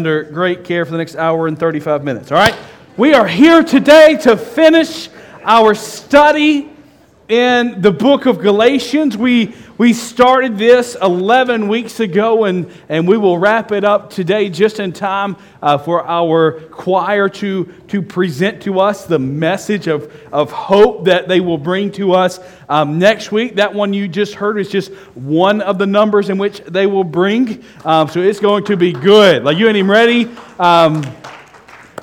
under great care for the next hour and 35 minutes. All right? We are here today to finish our study in the book of Galatians. We, we started this 11 weeks ago, and, and we will wrap it up today just in time uh, for our choir to, to present to us the message of, of hope that they will bring to us um, next week. That one you just heard is just one of the numbers in which they will bring. Um, so it's going to be good. Like, you ain't even ready. Um,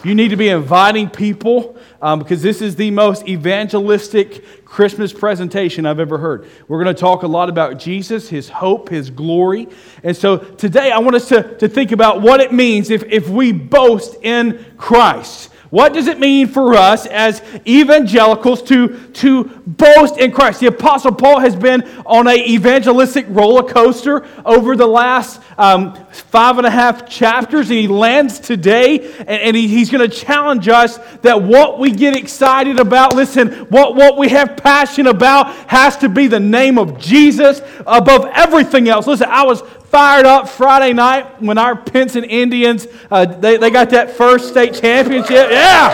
you need to be inviting people um, because this is the most evangelistic Christmas presentation I've ever heard. We're going to talk a lot about Jesus, his hope, his glory. And so today I want us to, to think about what it means if, if we boast in Christ. What does it mean for us as evangelicals to, to boast in Christ? The Apostle Paul has been on an evangelistic roller coaster over the last um, five and a half chapters, and he lands today, and, and he, he's going to challenge us that what we get excited about, listen, what, what we have passion about has to be the name of Jesus above everything else. Listen, I was fired up Friday night when our Pinson Indians, uh, they, they got that first state championship. Yeah!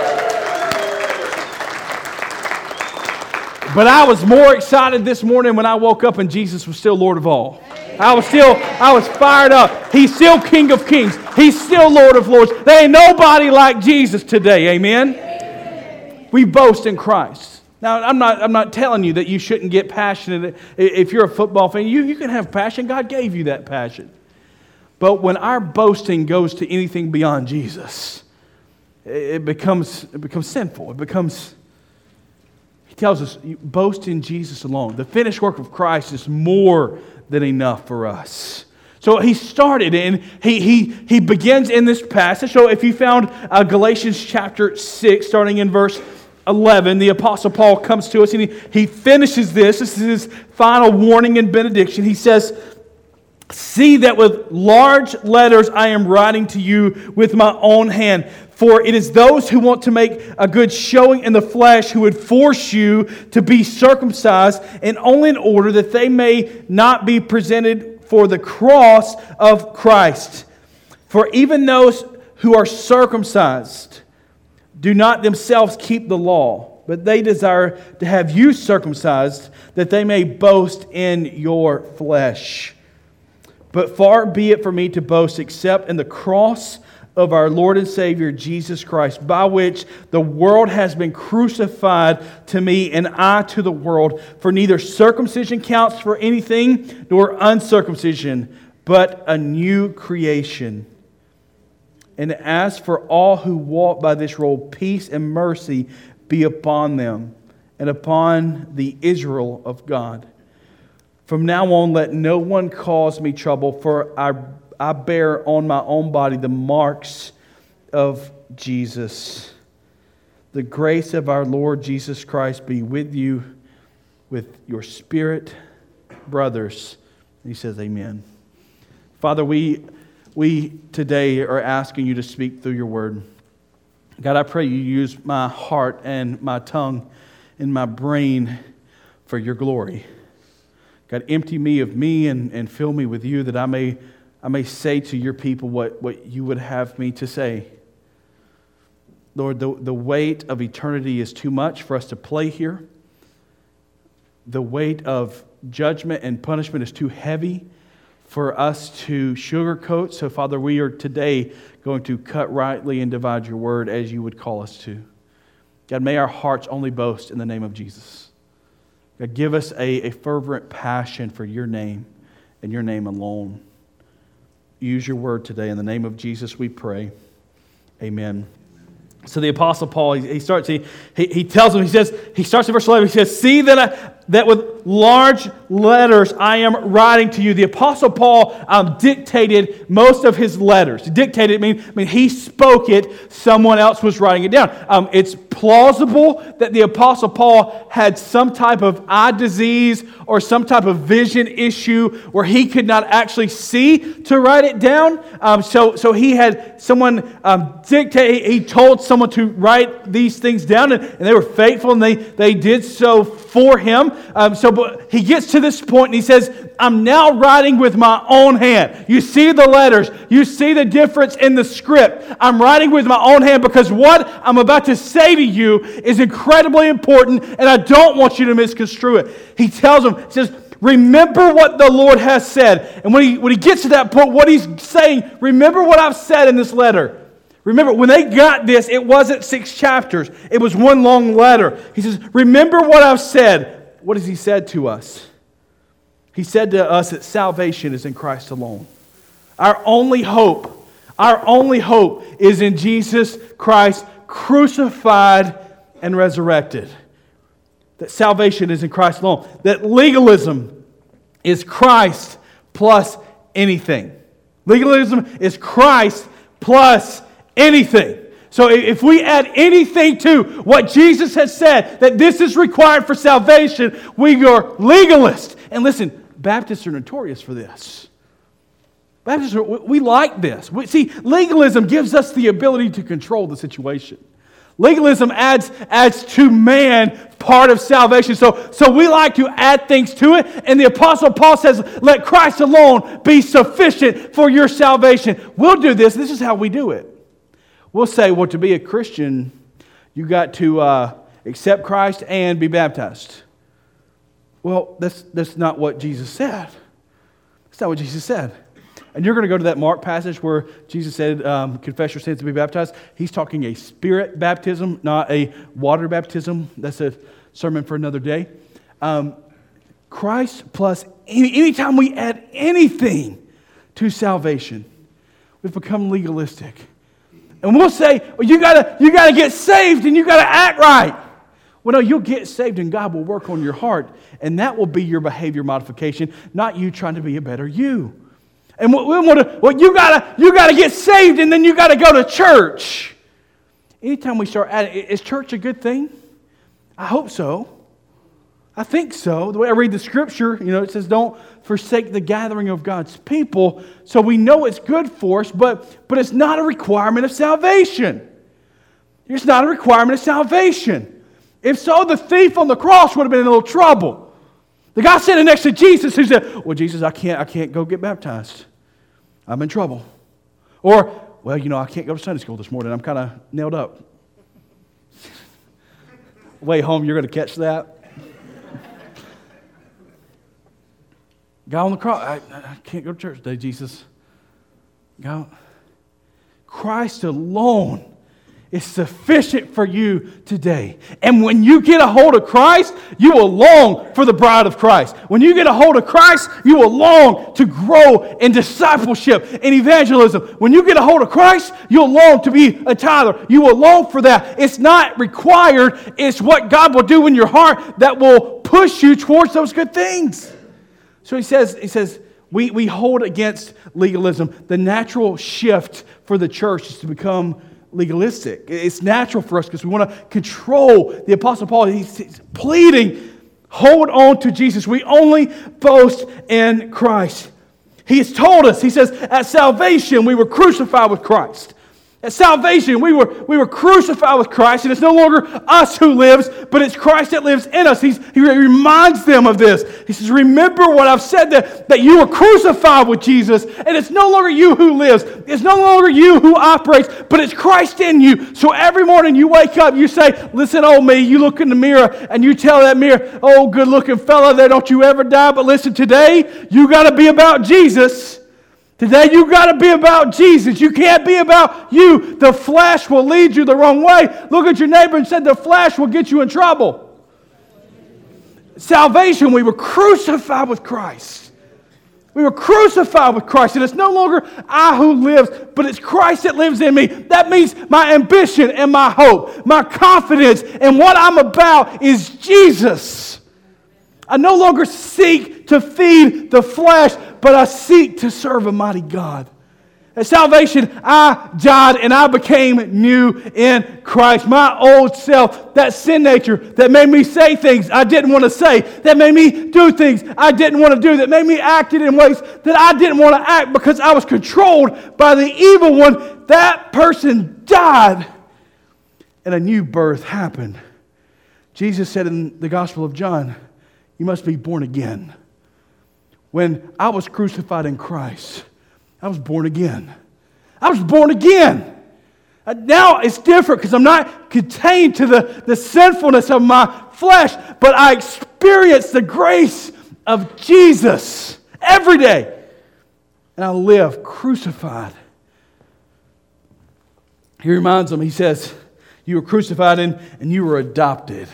But I was more excited this morning when I woke up and Jesus was still Lord of all. I was still, I was fired up. He's still King of Kings. He's still Lord of Lords. There ain't nobody like Jesus today. Amen? We boast in Christ. Now, I'm not, I'm not telling you that you shouldn't get passionate. If you're a football fan, you, you can have passion. God gave you that passion. But when our boasting goes to anything beyond Jesus, it becomes, it becomes sinful. It becomes, he tells us, boast in Jesus alone. The finished work of Christ is more than enough for us. So he started and he, he, he begins in this passage. So if you found uh, Galatians chapter 6, starting in verse 11, the Apostle Paul comes to us and he, he finishes this. This is his final warning and benediction. He says, See that with large letters I am writing to you with my own hand. For it is those who want to make a good showing in the flesh who would force you to be circumcised, and only in order that they may not be presented for the cross of Christ. For even those who are circumcised, do not themselves keep the law, but they desire to have you circumcised, that they may boast in your flesh. But far be it from me to boast except in the cross of our Lord and Savior Jesus Christ, by which the world has been crucified to me and I to the world. For neither circumcision counts for anything nor uncircumcision, but a new creation. And as for all who walk by this road, peace and mercy be upon them and upon the Israel of God. From now on, let no one cause me trouble, for I, I bear on my own body the marks of Jesus. The grace of our Lord Jesus Christ be with you, with your spirit, brothers. he says, Amen. Father, we we today are asking you to speak through your word. God, I pray you use my heart and my tongue and my brain for your glory. God, empty me of me and, and fill me with you that I may, I may say to your people what, what you would have me to say. Lord, the, the weight of eternity is too much for us to play here. The weight of judgment and punishment is too heavy for us to sugarcoat. So, Father, we are today going to cut rightly and divide your word as you would call us to. God, may our hearts only boast in the name of Jesus. God, give us a, a fervent passion for your name and your name alone. Use your word today. In the name of Jesus, we pray. Amen. So the Apostle Paul, he, starts, he, he, he tells him, he says, he starts in verse 11, he says, See that I, that with large letters I am writing to you. The Apostle Paul um, dictated most of his letters. Dictated, mean, I mean, he spoke it, someone else was writing it down. Um, it's plausible that the Apostle Paul had some type of eye disease or some type of vision issue where he could not actually see to write it down. Um, so, so he had someone um, dictate, he told someone to write these things down, and, and they were faithful and they, they did so for him. Um, so but he gets to this point and he says, I'm now writing with my own hand. You see the letters, you see the difference in the script. I'm writing with my own hand because what I'm about to say to you is incredibly important and I don't want you to misconstrue it. He tells him, he says, Remember what the Lord has said. And when he, when he gets to that point, what he's saying, remember what I've said in this letter. Remember, when they got this, it wasn't six chapters, it was one long letter. He says, Remember what I've said. What has he said to us? He said to us that salvation is in Christ alone. Our only hope, our only hope is in Jesus Christ crucified and resurrected that salvation is in Christ alone, that legalism is Christ plus anything. Legalism is Christ plus anything. So if we add anything to what Jesus has said, that this is required for salvation, we are legalists. And listen, Baptists are notorious for this. Baptists, are, we like this. We, see, legalism gives us the ability to control the situation. Legalism adds, adds to man part of salvation. So, so we like to add things to it. And the Apostle Paul says, let Christ alone be sufficient for your salvation. We'll do this. This is how we do it. We'll say, well, to be a Christian, you got to uh, accept Christ and be baptized. Well, that's, that's not what Jesus said. That's not what Jesus said. And you're going to go to that Mark passage where Jesus said, um, Confess your sins and be baptized. He's talking a spirit baptism, not a water baptism. That's a sermon for another day. Um, Christ plus any, anytime we add anything to salvation, we've become legalistic. And we'll say, well, you gotta, you gotta get saved and you gotta act right. Well, no, you'll get saved and God will work on your heart, and that will be your behavior modification, not you trying to be a better you. And we want to, well, you gotta, you gotta get saved and then you gotta go to church. Anytime we start adding, is church a good thing? I hope so. I think so. The way I read the scripture, you know, it says, don't forsake the gathering of God's people. So we know it's good for us, but, but it's not a requirement of salvation. It's not a requirement of salvation. If so, the thief on the cross would have been in a little trouble. The guy sitting next to Jesus who said, Well, Jesus, I can't, I can't go get baptized. I'm in trouble. Or, well, you know, I can't go to Sunday school this morning. I'm kind of nailed up. Way home, you're going to catch that. Guy on the cross, I, I, can't go to church today, Jesus. God, Christ alone is sufficient for you today. And when you get a hold of Christ, you will long for the bride of Christ. When you get a hold of Christ, you will long to grow in discipleship and evangelism. When you get a hold of Christ, you'll long to be a tither. You will long for that. It's not required, it's what God will do in your heart that will push you towards those good things. So he says, he says, we, we hold against legalism. The natural shift for the church is to become legalistic. It's natural for us because we want to control. The Apostle Paul, he's, he's pleading, hold on to Jesus. We only boast in Christ. He has told us, he says, at salvation we were crucified with Christ. At salvation, we were, we were crucified with Christ, and it's no longer us who lives, but it's Christ that lives in us. He's, he reminds them of this. He says, Remember what I've said that, that you were crucified with Jesus, and it's no longer you who lives. It's no longer you who operates, but it's Christ in you. So every morning you wake up, you say, Listen, old me, you look in the mirror, and you tell that mirror, Oh, good looking fella there, don't you ever die. But listen, today you got to be about Jesus. Today, you've got to be about Jesus. You can't be about you. The flesh will lead you the wrong way. Look at your neighbor and said, The flesh will get you in trouble. Salvation, we were crucified with Christ. We were crucified with Christ, and it's no longer I who lives, but it's Christ that lives in me. That means my ambition and my hope, my confidence, and what I'm about is Jesus. I no longer seek to feed the flesh, but I seek to serve a mighty God. At salvation, I died and I became new in Christ. My old self, that sin nature that made me say things I didn't want to say, that made me do things I didn't want to do, that made me act in ways that I didn't want to act because I was controlled by the evil one, that person died and a new birth happened. Jesus said in the Gospel of John, you must be born again. When I was crucified in Christ, I was born again. I was born again. Uh, now it's different because I'm not contained to the, the sinfulness of my flesh, but I experience the grace of Jesus every day. And I live crucified. He reminds them, he says, You were crucified and, and you were adopted.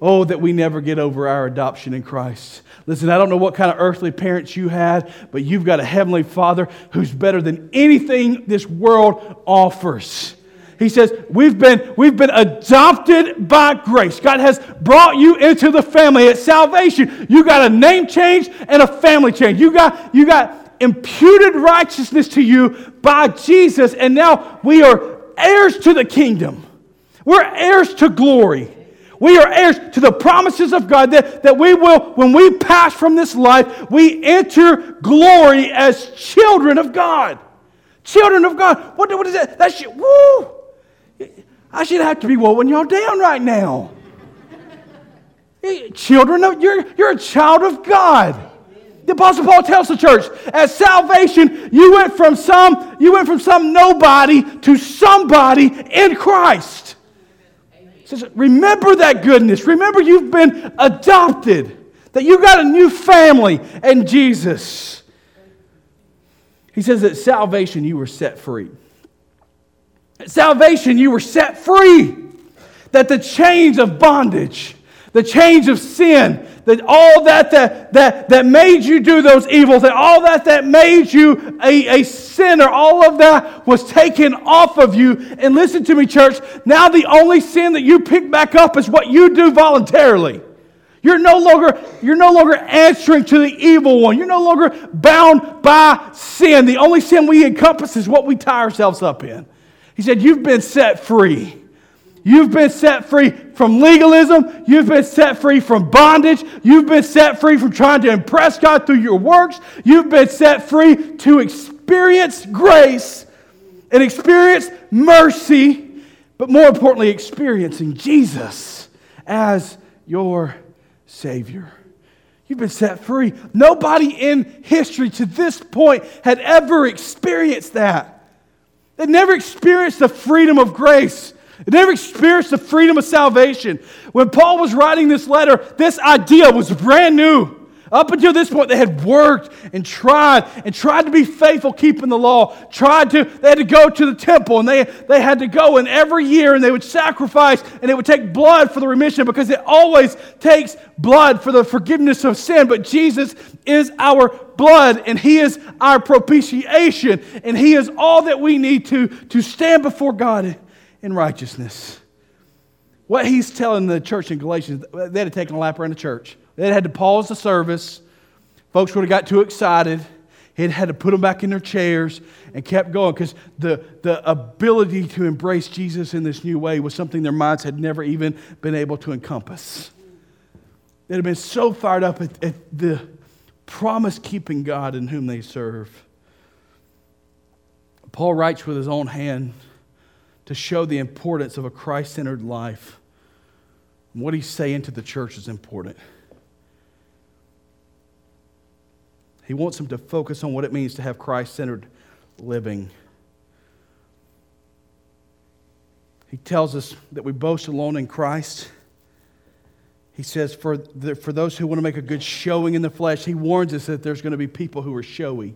Oh, that we never get over our adoption in Christ. Listen, I don't know what kind of earthly parents you had, but you've got a heavenly Father who's better than anything this world offers. He says, we've been, we've been adopted by grace. God has brought you into the family at salvation. You got a name change and a family change. You got, you got imputed righteousness to you by Jesus, and now we are heirs to the kingdom. We're heirs to glory. We are heirs to the promises of God that, that we will, when we pass from this life, we enter glory as children of God. Children of God. What, what is that? That shit, woo! I should have to be woven y'all down right now. Children of, you're, you're a child of God. The Apostle Paul tells the church, at salvation, you went from some, you went from some nobody to somebody in Christ. Says, remember that goodness. Remember you've been adopted, that you got a new family in Jesus. He says that salvation you were set free. At salvation you were set free. That the chains of bondage, the change of sin, that all that that, that, that made you do those evils, that all that that made you a, a sinner, all of that was taken off of you. And listen to me, church, now the only sin that you pick back up is what you do voluntarily. You're no longer, you're no longer answering to the evil one. You're no longer bound by sin. The only sin we encompass is what we tie ourselves up in. He said, You've been set free. You've been set free from legalism. You've been set free from bondage. You've been set free from trying to impress God through your works. You've been set free to experience grace and experience mercy, but more importantly, experiencing Jesus as your Savior. You've been set free. Nobody in history to this point had ever experienced that. They never experienced the freedom of grace. They never experienced the freedom of salvation. When Paul was writing this letter, this idea was brand new. Up until this point, they had worked and tried and tried to be faithful, keeping the law. Tried to, they had to go to the temple and they, they had to go, and every year, and they would sacrifice and it would take blood for the remission because it always takes blood for the forgiveness of sin. But Jesus is our blood and He is our propitiation, and He is all that we need to, to stand before God in righteousness. What he's telling the church in Galatians, they'd have taken a lap around the church. They'd had to pause the service. Folks would have got too excited. He'd had to put them back in their chairs and kept going because the, the ability to embrace Jesus in this new way was something their minds had never even been able to encompass. They'd have been so fired up at, at the promise keeping God in whom they serve. Paul writes with his own hand to show the importance of a Christ centered life. what he's saying to the church is important. He wants them to focus on what it means to have Christ centered living. He tells us that we boast alone in Christ. He says, for, the, for those who want to make a good showing in the flesh, he warns us that there's going to be people who are showy.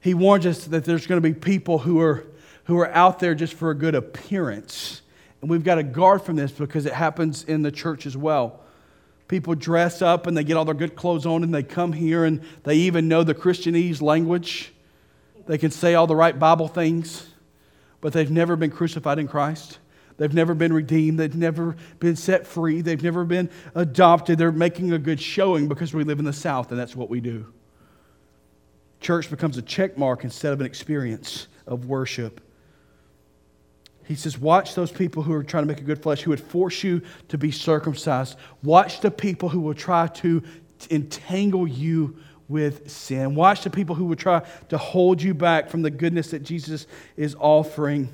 He warns us that there's going to be people who are who are out there just for a good appearance. And we've got to guard from this because it happens in the church as well. People dress up and they get all their good clothes on and they come here and they even know the Christianese language. They can say all the right Bible things, but they've never been crucified in Christ. They've never been redeemed. They've never been set free. They've never been adopted. They're making a good showing because we live in the South and that's what we do. Church becomes a check mark instead of an experience of worship. He says, Watch those people who are trying to make a good flesh, who would force you to be circumcised. Watch the people who will try to entangle you with sin. Watch the people who will try to hold you back from the goodness that Jesus is offering.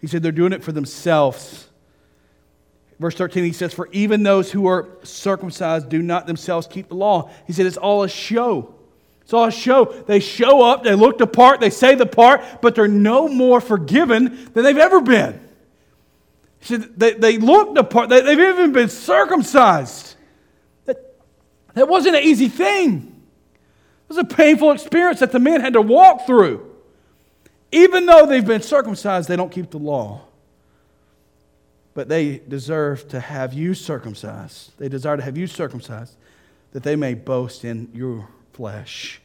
He said they're doing it for themselves. Verse 13, he says, For even those who are circumcised do not themselves keep the law. He said, It's all a show. It's all a show. They show up, they look the part, they say the part, but they're no more forgiven than they've ever been. Said, They, they look the part, they, they've even been circumcised. That, that wasn't an easy thing. It was a painful experience that the men had to walk through. Even though they've been circumcised, they don't keep the law but they deserve to have you circumcised. They desire to have you circumcised, that they may boast in your flesh.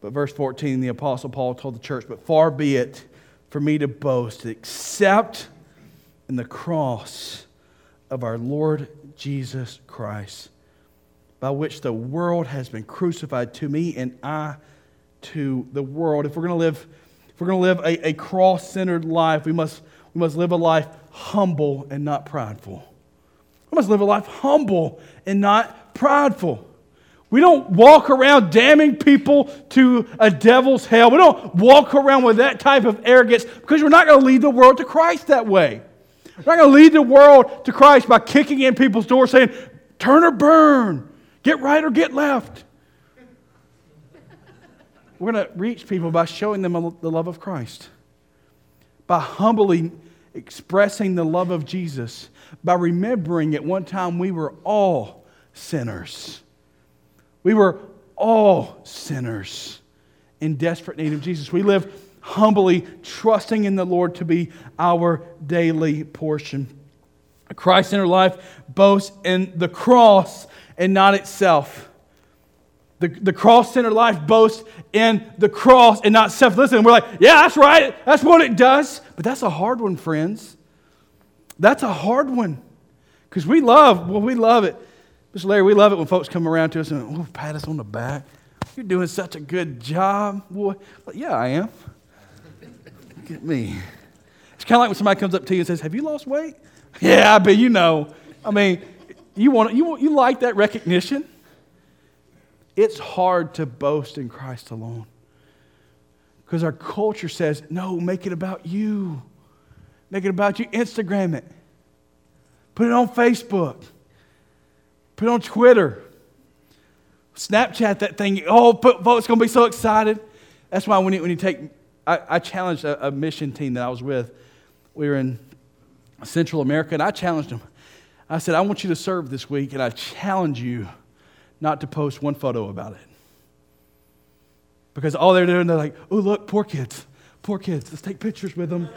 But verse 14, the Apostle Paul told the church, But far be it for me to boast except in the cross of our Lord Jesus Christ, by which the world has been crucified to me and I to the world. If we're going to live, if we're going to live a, a cross-centered life, we must, we must live a life humble and not prideful. We must live a life humble and not prideful. We don't walk around damning people to a devil's hell. We don't walk around with that type of arrogance because we're not going to lead the world to Christ that way. We're not going to lead the world to Christ by kicking in people's doors saying, turn or burn, get right or get left. We're going to reach people by showing them the love of Christ, by humbly expressing the love of Jesus by remembering at one time we were all sinners. We were all sinners in desperate need of Jesus. We live humbly, trusting in the Lord to be our daily portion. A Christ centered life boasts in the cross and not itself. The, the cross centered life boasts in the cross and not self. Listen, we're like, yeah, that's right. That's what it does. But that's a hard one, friends. That's a hard one. Because we love, well, we love it. Mr. Larry, we love it when folks come around to us and oh, pat us on the back. You're doing such a good job. Boy, yeah, I am. Look at me. It's kind of like when somebody comes up to you and says, Have you lost weight? Yeah, but you know. I mean, you want you you like that recognition? It's hard to boast in Christ alone. Because our culture says, no, make it about you. Make it about you. Instagram it. Put it on Facebook. Put it on Twitter. Snapchat that thing. Oh, folks going to be so excited. That's why when you, when you take, I, I challenged a, a mission team that I was with. We were in Central America, and I challenged them. I said, I want you to serve this week, and I challenge you not to post one photo about it. Because all they're doing, they're like, oh, look, poor kids, poor kids, let's take pictures with them.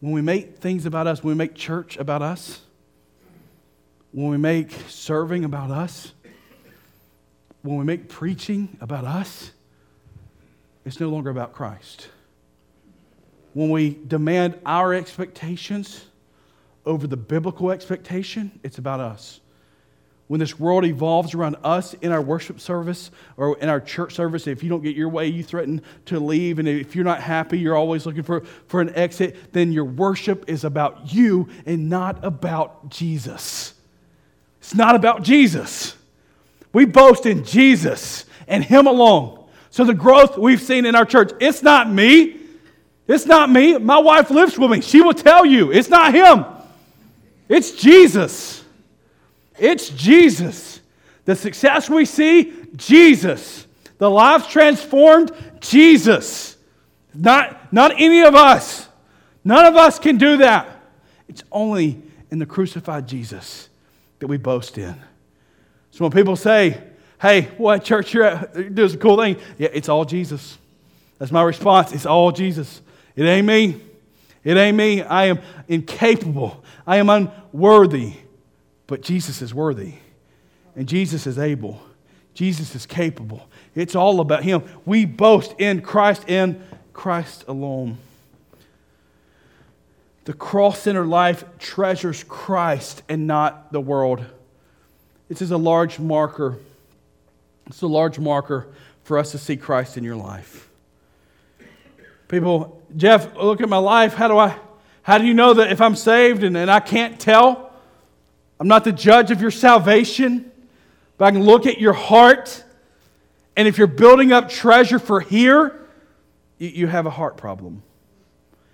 When we make things about us, when we make church about us, when we make serving about us, when we make preaching about us, it's no longer about Christ. When we demand our expectations, over the biblical expectation, it's about us. When this world evolves around us in our worship service or in our church service, if you don't get your way, you threaten to leave. And if you're not happy, you're always looking for, for an exit, then your worship is about you and not about Jesus. It's not about Jesus. We boast in Jesus and Him alone. So the growth we've seen in our church, it's not me. It's not me. My wife lives with me. She will tell you it's not Him. It's Jesus. It's Jesus. The success we see, Jesus. The lives transformed, Jesus. Not, not any of us. None of us can do that. It's only in the crucified Jesus that we boast in. So when people say, hey, what church you're at, you're doing a cool thing, yeah, it's all Jesus. That's my response. It's all Jesus. It ain't me. It ain't me. I am incapable. I am unworthy. But Jesus is worthy. And Jesus is able. Jesus is capable. It's all about Him. We boast in Christ and Christ alone. The cross centered life treasures Christ and not the world. This is a large marker. It's a large marker for us to see Christ in your life. People, Jeff, look at my life. How do I how do you know that if I'm saved and, and I can't tell? I'm not the judge of your salvation, but I can look at your heart. And if you're building up treasure for here, you, have a heart problem.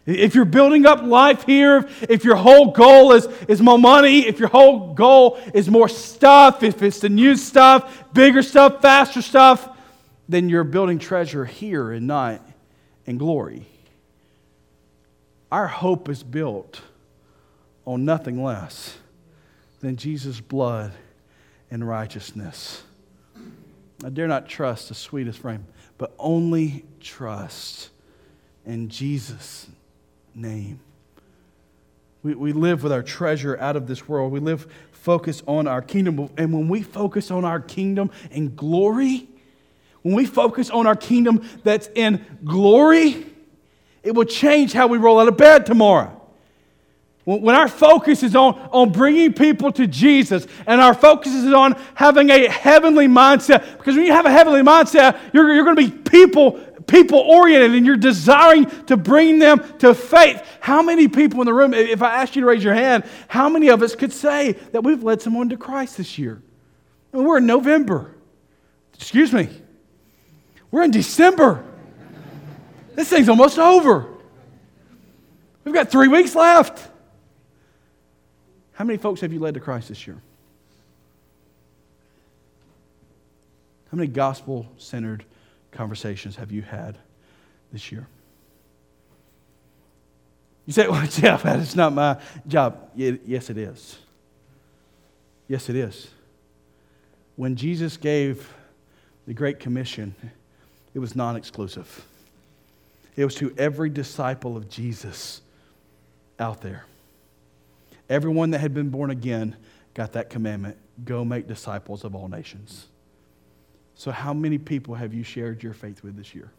If you're building up life here, if your whole goal is, is more money, if your whole goal is more stuff, if it's the new stuff, bigger stuff, faster stuff, then you're building treasure here and not in glory. Our hope is built on nothing less than Jesus' blood and righteousness. I dare not trust the sweetest frame, but only trust in Jesus' name. We, we live with our treasure out of this world. We live focused on our kingdom. And when we focus on our kingdom and glory, when we focus on our kingdom that's in glory, it will change how we roll out of bed tomorrow. When our focus is on, on bringing people to Jesus and our focus is on having a heavenly mindset, because when you have a heavenly mindset, you're, you're going to be people, people oriented and you're desiring to bring them to faith. How many people in the room, if I asked you to raise your hand, how many of us could say that we've led someone to Christ this year? We're in November. Excuse me. We're in December. This thing's almost over. We've got three weeks left. How many folks have you led to Christ this year? How many gospel centered conversations have you had this year? You say, well, Jeff, it's not my job. Yes, it is. Yes, it is. When Jesus gave the Great Commission, it was non exclusive, it was to every disciple of Jesus out there. Everyone that had been born again got that commandment go make disciples of all nations. So, how many people have you shared your faith with this year?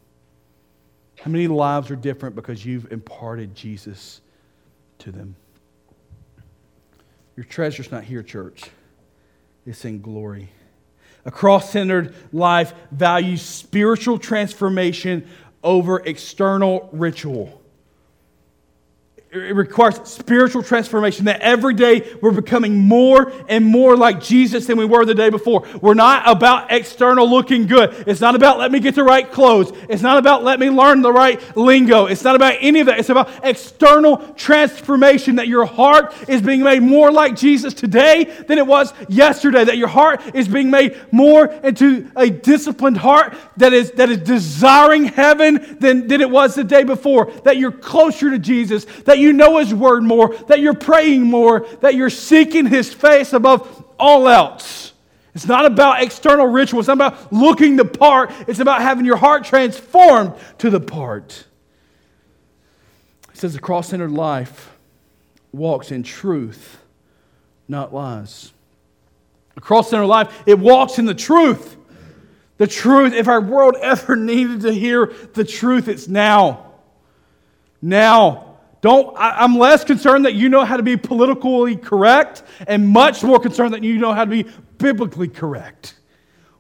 How many lives are different because you've imparted Jesus to them? Your treasure's not here, church, it's in glory. A cross centered life values spiritual transformation over external ritual it requires spiritual transformation that every day we're becoming more and more like Jesus than we were the day before. We're not about external looking good. It's not about let me get the right clothes. It's not about let me learn the right lingo. It's not about any of that. It's about external transformation that your heart is being made more like Jesus today than it was yesterday. That your heart is being made more into a disciplined heart that is, that is desiring heaven than, than it was the day before. That you're closer to Jesus. That you you know His Word more, that you're praying more, that you're seeking His face above all else. It's not about external ritual. It's not about looking the part. It's about having your heart transformed to the part. It says the cross centered life walks in truth, not lies. A cross centered life, it walks in the truth. The truth, if our world ever needed to hear the truth, it's now. Now. Don't, I, am less concerned that you know how to be politically correct and much more concerned that you know how to be biblically correct.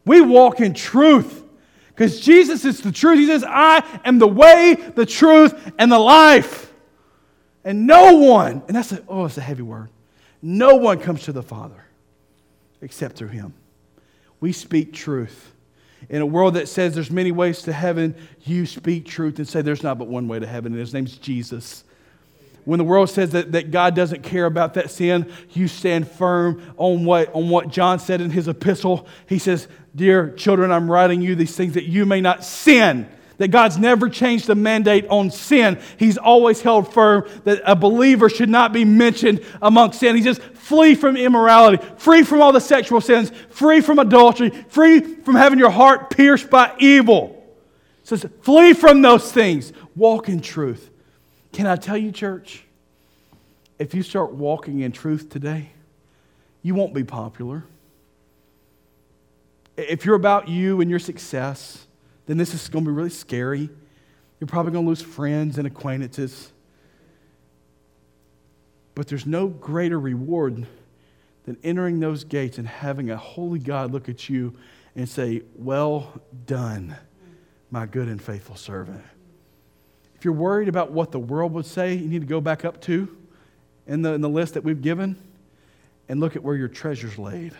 We walk in truth because Jesus is the truth. He says, I am the way, the truth, and the life. And no one, and that's a, oh, it's a heavy word. No one comes to the Father except through him. We speak truth. In a world that says there's many ways to heaven, you speak truth and say there's not but one way to heaven, and his name's Jesus. When the world says that, that God doesn't care about that sin, you stand firm on what, on what John said in his epistle. He says, Dear children, I'm writing you these things that you may not sin. That God's never changed the mandate on sin. He's always held firm that a believer should not be mentioned among sin. He says, flee from immorality, free from all the sexual sins, free from adultery, free from having your heart pierced by evil. He says, flee from those things. Walk in truth. Can I tell you, church, if you start walking in truth today, you won't be popular. If you're about you and your success, then this is going to be really scary. You're probably going to lose friends and acquaintances. But there's no greater reward than entering those gates and having a holy God look at you and say, Well done, my good and faithful servant you're worried about what the world would say, you need to go back up to in the, in the list that we've given and look at where your treasure's laid.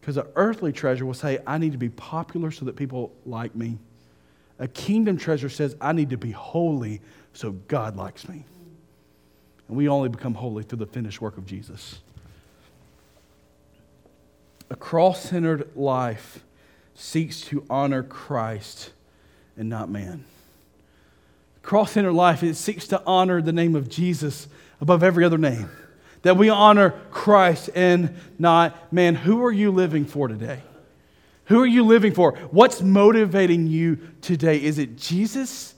Because an earthly treasure will say, I need to be popular so that people like me. A kingdom treasure says, I need to be holy so God likes me. And we only become holy through the finished work of Jesus. A cross centered life seeks to honor Christ and not man. Cross centered life, it seeks to honor the name of Jesus above every other name. That we honor Christ and not man. Who are you living for today? Who are you living for? What's motivating you today? Is it Jesus?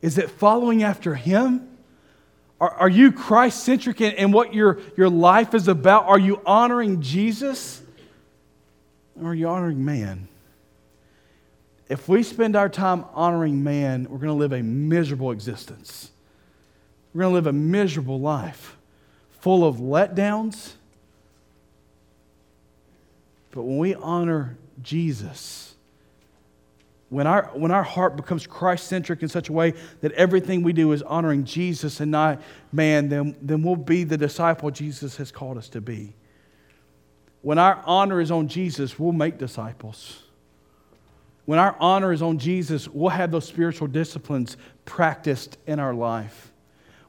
Is it following after Him? Are, are you Christ centric in, in what your, your life is about? Are you honoring Jesus? Or are you honoring man? If we spend our time honoring man, we're going to live a miserable existence. We're going to live a miserable life full of letdowns. But when we honor Jesus, when our, when our heart becomes Christ centric in such a way that everything we do is honoring Jesus and not man, then, then we'll be the disciple Jesus has called us to be. When our honor is on Jesus, we'll make disciples. When our honor is on Jesus, we'll have those spiritual disciplines practiced in our life.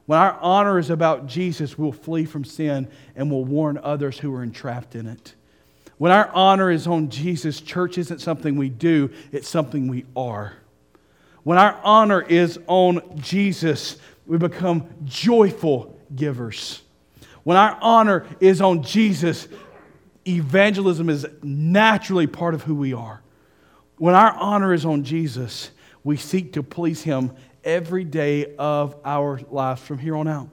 When our honor is about Jesus, we'll flee from sin and we'll warn others who are entrapped in it. When our honor is on Jesus, church isn't something we do, it's something we are. When our honor is on Jesus, we become joyful givers. When our honor is on Jesus, evangelism is naturally part of who we are. When our honor is on Jesus, we seek to please Him every day of our lives from here on out.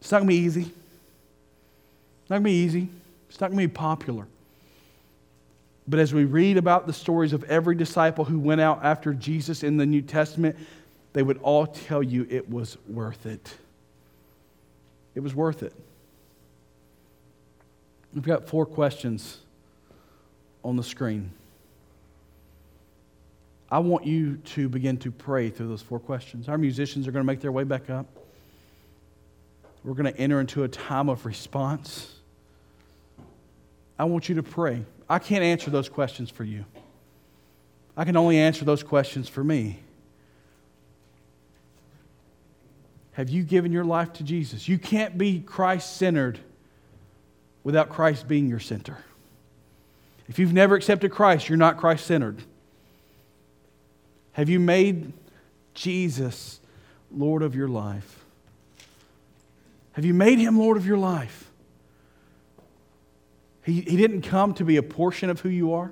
It's not going to be easy. It's not going to be easy. It's not going to be popular. But as we read about the stories of every disciple who went out after Jesus in the New Testament, they would all tell you it was worth it. It was worth it. We've got four questions on the screen. I want you to begin to pray through those four questions. Our musicians are going to make their way back up. We're going to enter into a time of response. I want you to pray. I can't answer those questions for you. I can only answer those questions for me. Have you given your life to Jesus? You can't be Christ centered without Christ being your center. If you've never accepted Christ, you're not Christ centered. Have you made Jesus Lord of your life? Have you made him Lord of your life? He, he didn't come to be a portion of who you are.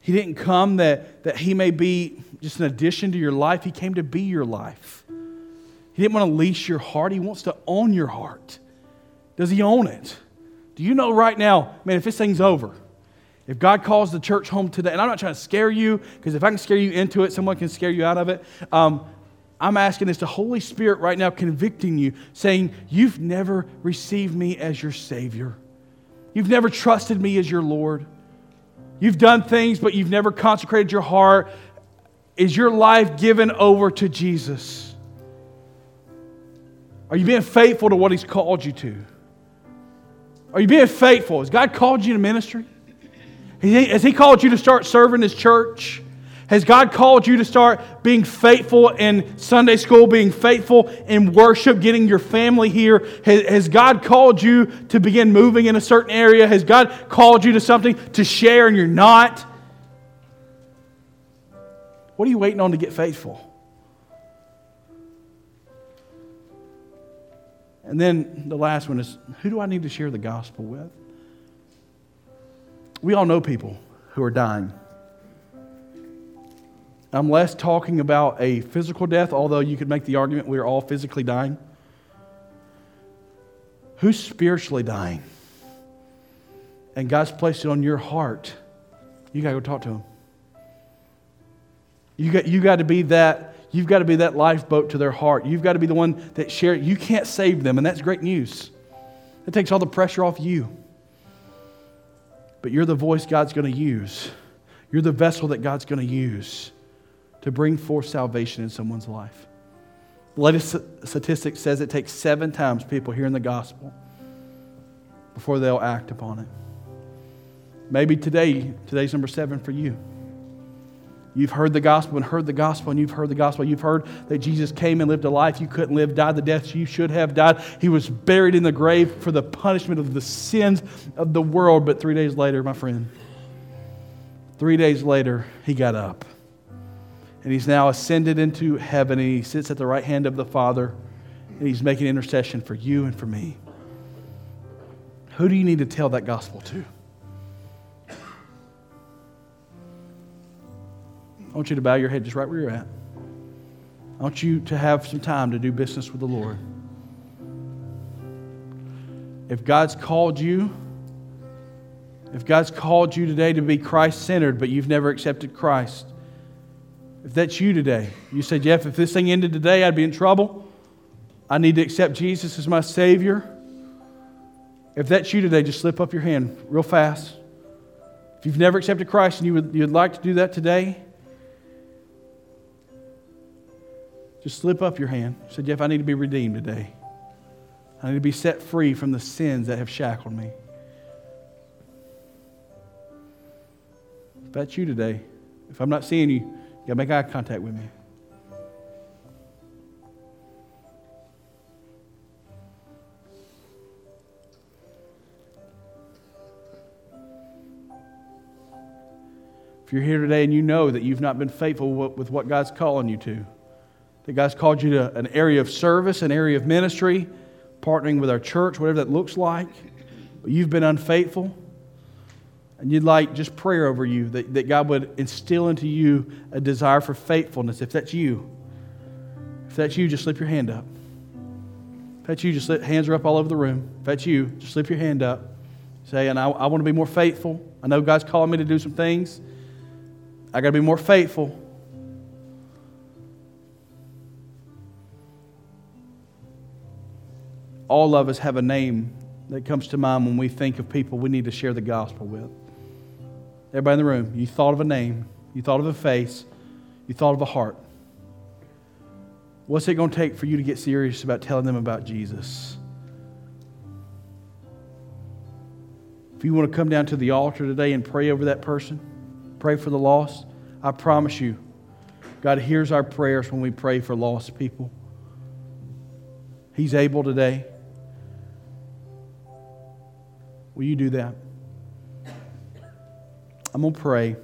He didn't come that, that he may be just an addition to your life. He came to be your life. He didn't want to leash your heart. He wants to own your heart. Does he own it? Do you know right now, man, if this thing's over, if God calls the church home today, and I'm not trying to scare you, because if I can scare you into it, someone can scare you out of it. Um, I'm asking is the Holy Spirit right now convicting you, saying, You've never received me as your Savior. You've never trusted me as your Lord. You've done things, but you've never consecrated your heart. Is your life given over to Jesus? Are you being faithful to what He's called you to? Are you being faithful? Has God called you to ministry? Has He called you to start serving His church? Has God called you to start being faithful in Sunday school, being faithful in worship, getting your family here? Has, God called you to begin moving in a certain area? Has God called you to something to share and you're not? What are you waiting on to get faithful? And then the last one is who do I need to share the gospel with? We all know people who are dying. I'm less talking about a physical death, although you could make the argument we are all physically dying. Who's spiritually dying? And God's placed it on your heart. You got to go talk to him. You got, you got to be that, you've got to be that lifeboat to their heart. You've got to be the one that share. You can't save them, and that's great news. It takes all the pressure off you. But you're the voice God's going to use. You're the vessel that God's going to use to bring forth salvation in someone's life. The latest statistic says it takes seven times people hearing the gospel before they'll act upon it. Maybe today, today's number seven for you. You've heard the gospel and heard the gospel and you've heard the gospel. You've heard that Jesus came and lived a life you couldn't live, died the death you should have died. He was buried in the grave for the punishment of the sins of the world. But three days later, my friend, three days later, he got up. And he's now ascended into heaven and he sits at the right hand of the Father and he's making intercession for you and for me. Who do you need to tell that gospel to? I want you to bow your head just right where you're at. I want you to have some time to do business with the Lord. If God's called you, if God's called you today to be Christ centered, but you've never accepted Christ, if that's you today, you say, Jeff, if this thing ended today, I'd be in trouble. I need to accept Jesus as my Savior. If that's you today, just slip up your hand real fast. If you've never accepted Christ and you would, you'd like to do that today, just slip up your hand. Say, Jeff, I need to be redeemed today. I need to be set free from the sins that have shackled me. If that's you today, if I'm not seeing you, you got to make eye contact with me. If you're here today and you know that you've not been faithful with what God's calling you to, that God's called you to an area of service, an area of ministry, partnering with our church, whatever that looks like, but you've been unfaithful, and you'd like just prayer over you that, that God would instill into you a desire for faithfulness. If that's you, if that's you, just slip your hand up. If that's you, just slip, hands are up all over the room. If that's you, just slip your hand up. Say, and I, I want to be more faithful. I know God's calling me to do some things. I got to be more faithful. All of us have a name that comes to mind when we think of people we need to share the gospel with. Everybody in the room, you thought of a name, you thought of a face, you thought of a heart. What's it going to take for you to get serious about telling them about Jesus? If you want to come down to the altar today and pray over that person, pray for the lost. I promise you, God hears our prayers when we pray for lost people. He's able today. Will you do that? I'm going to pray.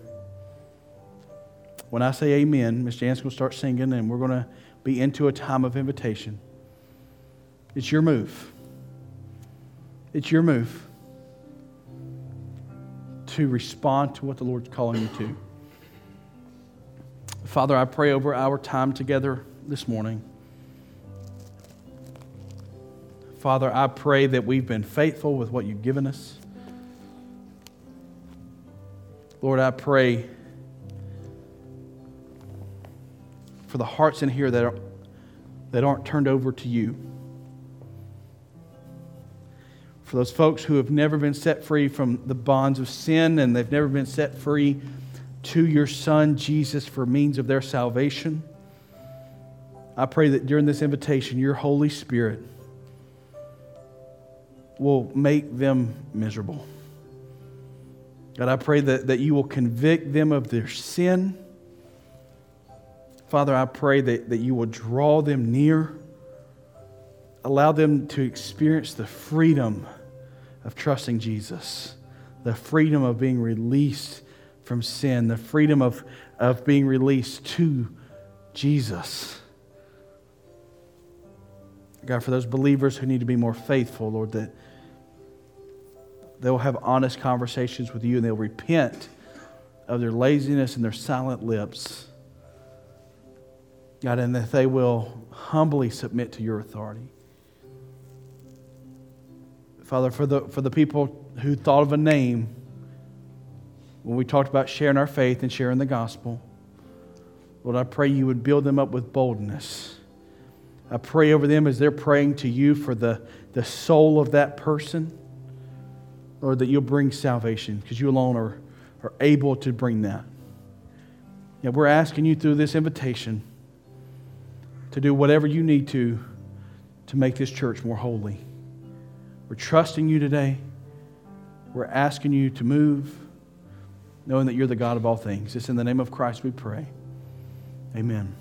When I say amen, Miss Jan's going to start singing, and we're going to be into a time of invitation. It's your move. It's your move to respond to what the Lord's calling you to. Father, I pray over our time together this morning. Father, I pray that we've been faithful with what you've given us. Lord, I pray for the hearts in here that, are, that aren't turned over to you for those folks who have never been set free from the bonds of sin and they've never been set free to your Son, Jesus, for means of their salvation. I pray that during this invitation, your Holy Spirit will make them miserable. God, I pray that, that you will convict them of their sin. Father, I pray that, that you will draw them near, allow them to experience the freedom of trusting Jesus, the freedom of being released from sin, the freedom of, of being released to Jesus. God, for those believers who need to be more faithful, Lord, that they'll have honest conversations with you and they'll repent of their laziness and their silent lips. God, and that they will humbly submit to your authority. Father, for the, for the people who thought of a name when we talked about sharing our faith and sharing the gospel, Lord, I pray you would build them up with boldness. I pray over them as they're praying to you for the, the soul of that person, Lord, that you'll bring salvation because you alone are, are able to bring that. Yeah, we're asking you through this invitation to do whatever you need to to make this church more holy. We're trusting you today. We're asking you to move. knowing that you're the God of all things. It's in the name of Christ we pray. Amen.